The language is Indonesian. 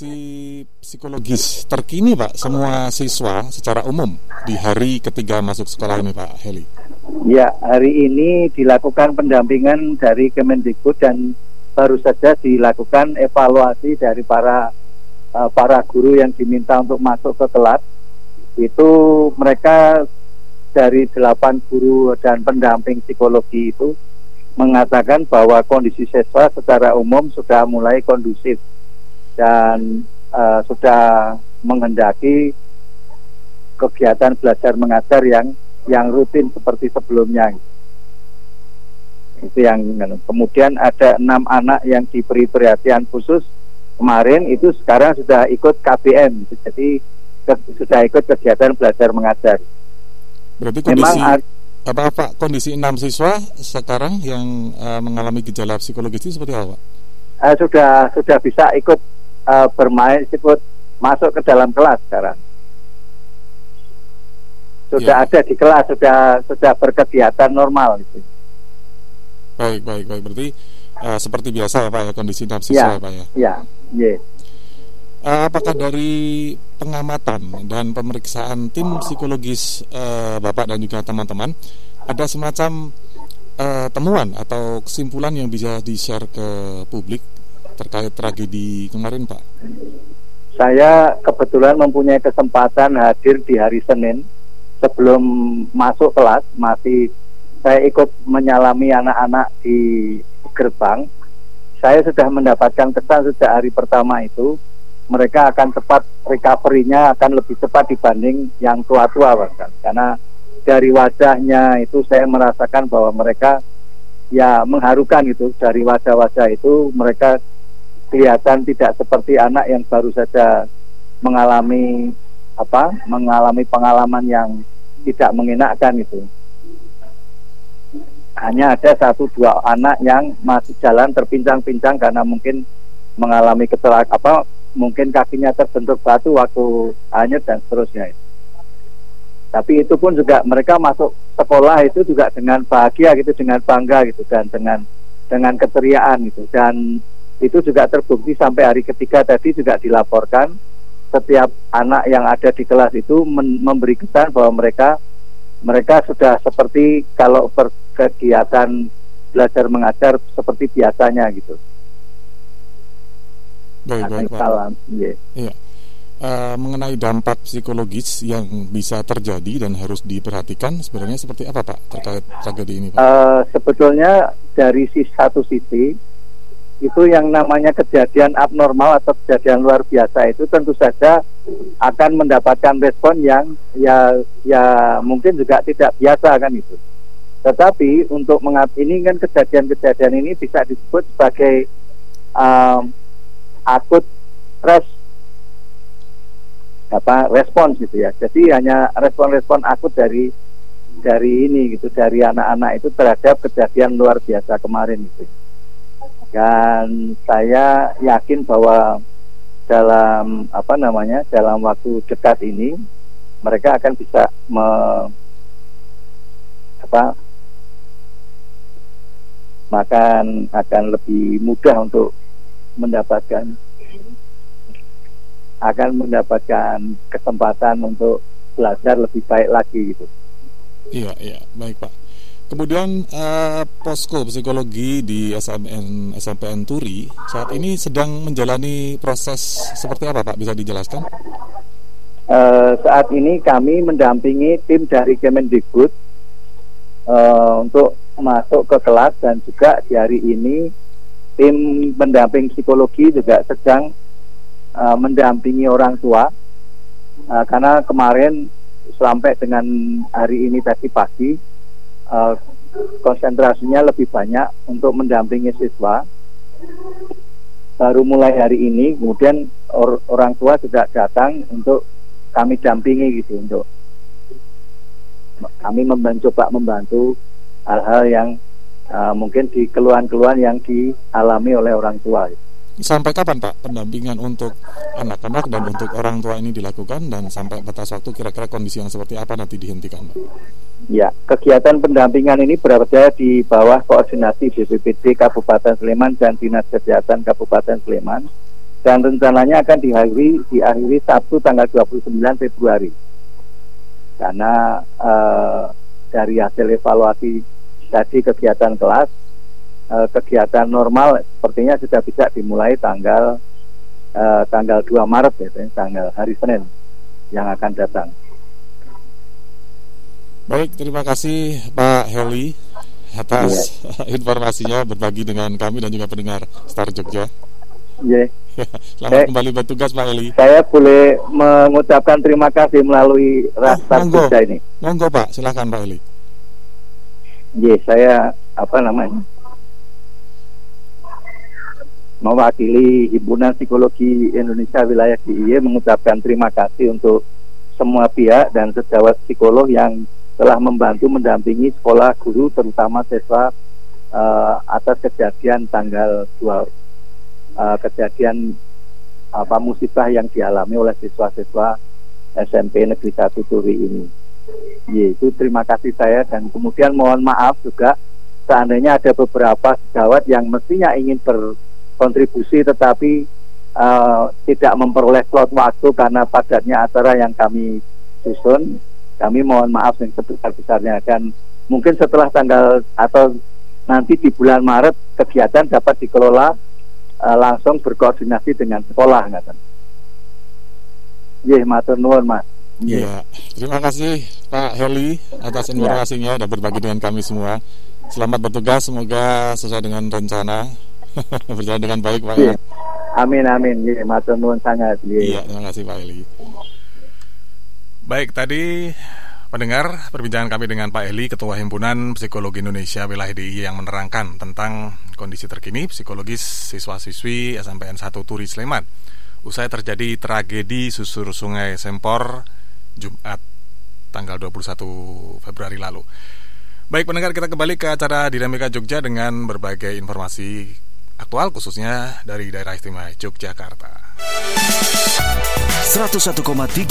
kondisi psikologis terkini Pak semua siswa secara umum di hari ketiga masuk sekolah ini Pak Heli? Ya, hari ini dilakukan pendampingan dari Kemendikbud dan baru saja dilakukan evaluasi dari para uh, para guru yang diminta untuk masuk ke kelas. Itu mereka dari delapan guru dan pendamping psikologi itu mengatakan bahwa kondisi siswa secara umum sudah mulai kondusif dan uh, sudah menghendaki kegiatan belajar mengajar yang yang rutin seperti sebelumnya. Itu yang kemudian ada enam anak yang diberi perhatian khusus kemarin itu sekarang sudah ikut KBM, jadi ke, sudah ikut kegiatan belajar mengajar. Berarti kondisi Memang apa Pak kondisi enam siswa sekarang yang uh, mengalami gejala psikologis itu seperti apa? Uh, sudah sudah bisa ikut uh, bermain ikut masuk ke dalam kelas sekarang. Sudah ya. ada di kelas, sudah sudah berkegiatan normal gitu. Baik, baik, baik. Berarti uh, seperti biasa ya Pak ya kondisi nafsu ya, Pak ya. Ya, yeah. Uh, apakah dari pengamatan dan pemeriksaan tim psikologis uh, Bapak dan juga teman-teman ada semacam uh, temuan atau kesimpulan yang bisa di-share ke publik terkait tragedi kemarin, Pak? Saya kebetulan mempunyai kesempatan hadir di hari Senin sebelum masuk kelas masih saya ikut menyalami anak-anak di gerbang. Saya sudah mendapatkan kesan sejak hari pertama itu mereka akan cepat recovery-nya akan lebih cepat dibanding yang tua-tua bahkan karena dari wajahnya itu saya merasakan bahwa mereka ya mengharukan gitu dari wajah-wajah itu mereka kelihatan tidak seperti anak yang baru saja mengalami apa mengalami pengalaman yang tidak mengenakkan itu hanya ada satu dua anak yang masih jalan terpincang-pincang karena mungkin mengalami kecelakaan apa mungkin kakinya terbentuk batu waktu hanyut dan seterusnya itu. Tapi itu pun juga mereka masuk sekolah itu juga dengan bahagia gitu, dengan bangga gitu dan dengan dengan keceriaan gitu dan itu juga terbukti sampai hari ketiga tadi juga dilaporkan setiap anak yang ada di kelas itu memberi kesan bahwa mereka mereka sudah seperti kalau berkegiatan belajar mengajar seperti biasanya gitu. Baik, baik. Salam. Yeah. Iya. Uh, mengenai dampak psikologis yang bisa terjadi dan harus diperhatikan sebenarnya seperti apa Pak terkait tragedi ini Pak? Uh, sebetulnya dari sisi satu sisi itu yang namanya kejadian abnormal atau kejadian luar biasa itu tentu saja akan mendapatkan respon yang ya ya mungkin juga tidak biasa kan itu. Tetapi untuk mengat ini kan kejadian-kejadian ini bisa disebut sebagai um, akut res apa respons gitu ya. Jadi hanya respon-respon akut dari dari ini gitu dari anak-anak itu terhadap kejadian luar biasa kemarin itu dan saya yakin bahwa dalam apa namanya dalam waktu dekat ini mereka akan bisa me, apa makan akan lebih mudah untuk mendapatkan akan mendapatkan kesempatan untuk belajar lebih baik lagi gitu. Iya, iya, baik Pak. Kemudian uh, posko psikologi di SMN SMPN Turi saat ini sedang menjalani proses seperti apa Pak? Bisa dijelaskan? Uh, saat ini kami mendampingi tim dari Kemendikbud uh, untuk masuk ke kelas dan juga di hari ini tim pendamping psikologi juga sedang uh, mendampingi orang tua uh, karena kemarin sampai dengan hari ini tadi pagi uh, konsentrasinya lebih banyak untuk mendampingi siswa. Baru mulai hari ini, kemudian or, orang tua juga datang untuk kami dampingi gitu untuk kami mencoba membantu hal-hal yang uh, mungkin di keluhan-keluhan yang dialami oleh orang tua. Gitu. Sampai kapan Pak pendampingan untuk anak-anak dan untuk orang tua ini dilakukan dan sampai batas waktu kira-kira kondisi yang seperti apa nanti dihentikan Pak? Ya, kegiatan pendampingan ini berada di bawah koordinasi BPPD Kabupaten Sleman dan Dinas Kesehatan Kabupaten Sleman. dan rencananya akan diakhiri diakhiri Sabtu tanggal 29 Februari karena uh, dari hasil evaluasi tadi kegiatan kelas uh, kegiatan normal sepertinya sudah bisa dimulai tanggal uh, tanggal 2 Maret ya tanggal hari Senin yang akan datang. Baik, terima kasih Pak Heli atas ya. informasinya berbagi dengan kami dan juga pendengar Star Jogja. Yeah. Selamat saya, kembali bertugas Pak Eli. Saya boleh mengucapkan terima kasih melalui rasa oh, ini. Monggo Pak, silakan Pak Eli. Ya, saya apa namanya? Mewakili Himpunan Psikologi Indonesia Wilayah DIY mengucapkan terima kasih untuk semua pihak dan sejawat psikolog yang telah membantu mendampingi sekolah guru terutama siswa uh, atas kejadian tanggal 2 uh, kejadian apa musibah yang dialami oleh siswa-siswa SMP Negeri 1 Turi ini. Yaitu terima kasih saya dan kemudian mohon maaf juga seandainya ada beberapa sejawat yang mestinya ingin berkontribusi tetapi uh, tidak memperoleh slot waktu karena padatnya acara yang kami susun. Kami mohon maaf yang sebesar-besarnya dan mungkin setelah tanggal atau nanti di bulan Maret kegiatan dapat dikelola uh, langsung berkoordinasi dengan sekolah ngaten. Nggih, matur nuwun, Mas. Iya, terima kasih Pak Heli atas informasinya ya. dan berbagi dengan kami semua. Selamat bertugas, semoga sesuai dengan rencana berjalan dengan baik, Pak. Ya. Amin, amin. Iya, matur nuwun sangat. Iya, terima kasih Pak Heli. Baik, tadi Pendengar, perbincangan kami dengan Pak Eli, Ketua Himpunan Psikologi Indonesia Wilayah DIY yang menerangkan tentang kondisi terkini psikologis siswa-siswi SMPN 1 Turi Sleman. Usai terjadi tragedi susur sungai Sempor Jumat tanggal 21 Februari lalu. Baik pendengar, kita kembali ke acara Dinamika Jogja dengan berbagai informasi aktual khususnya dari daerah istimewa Yogyakarta. 101,3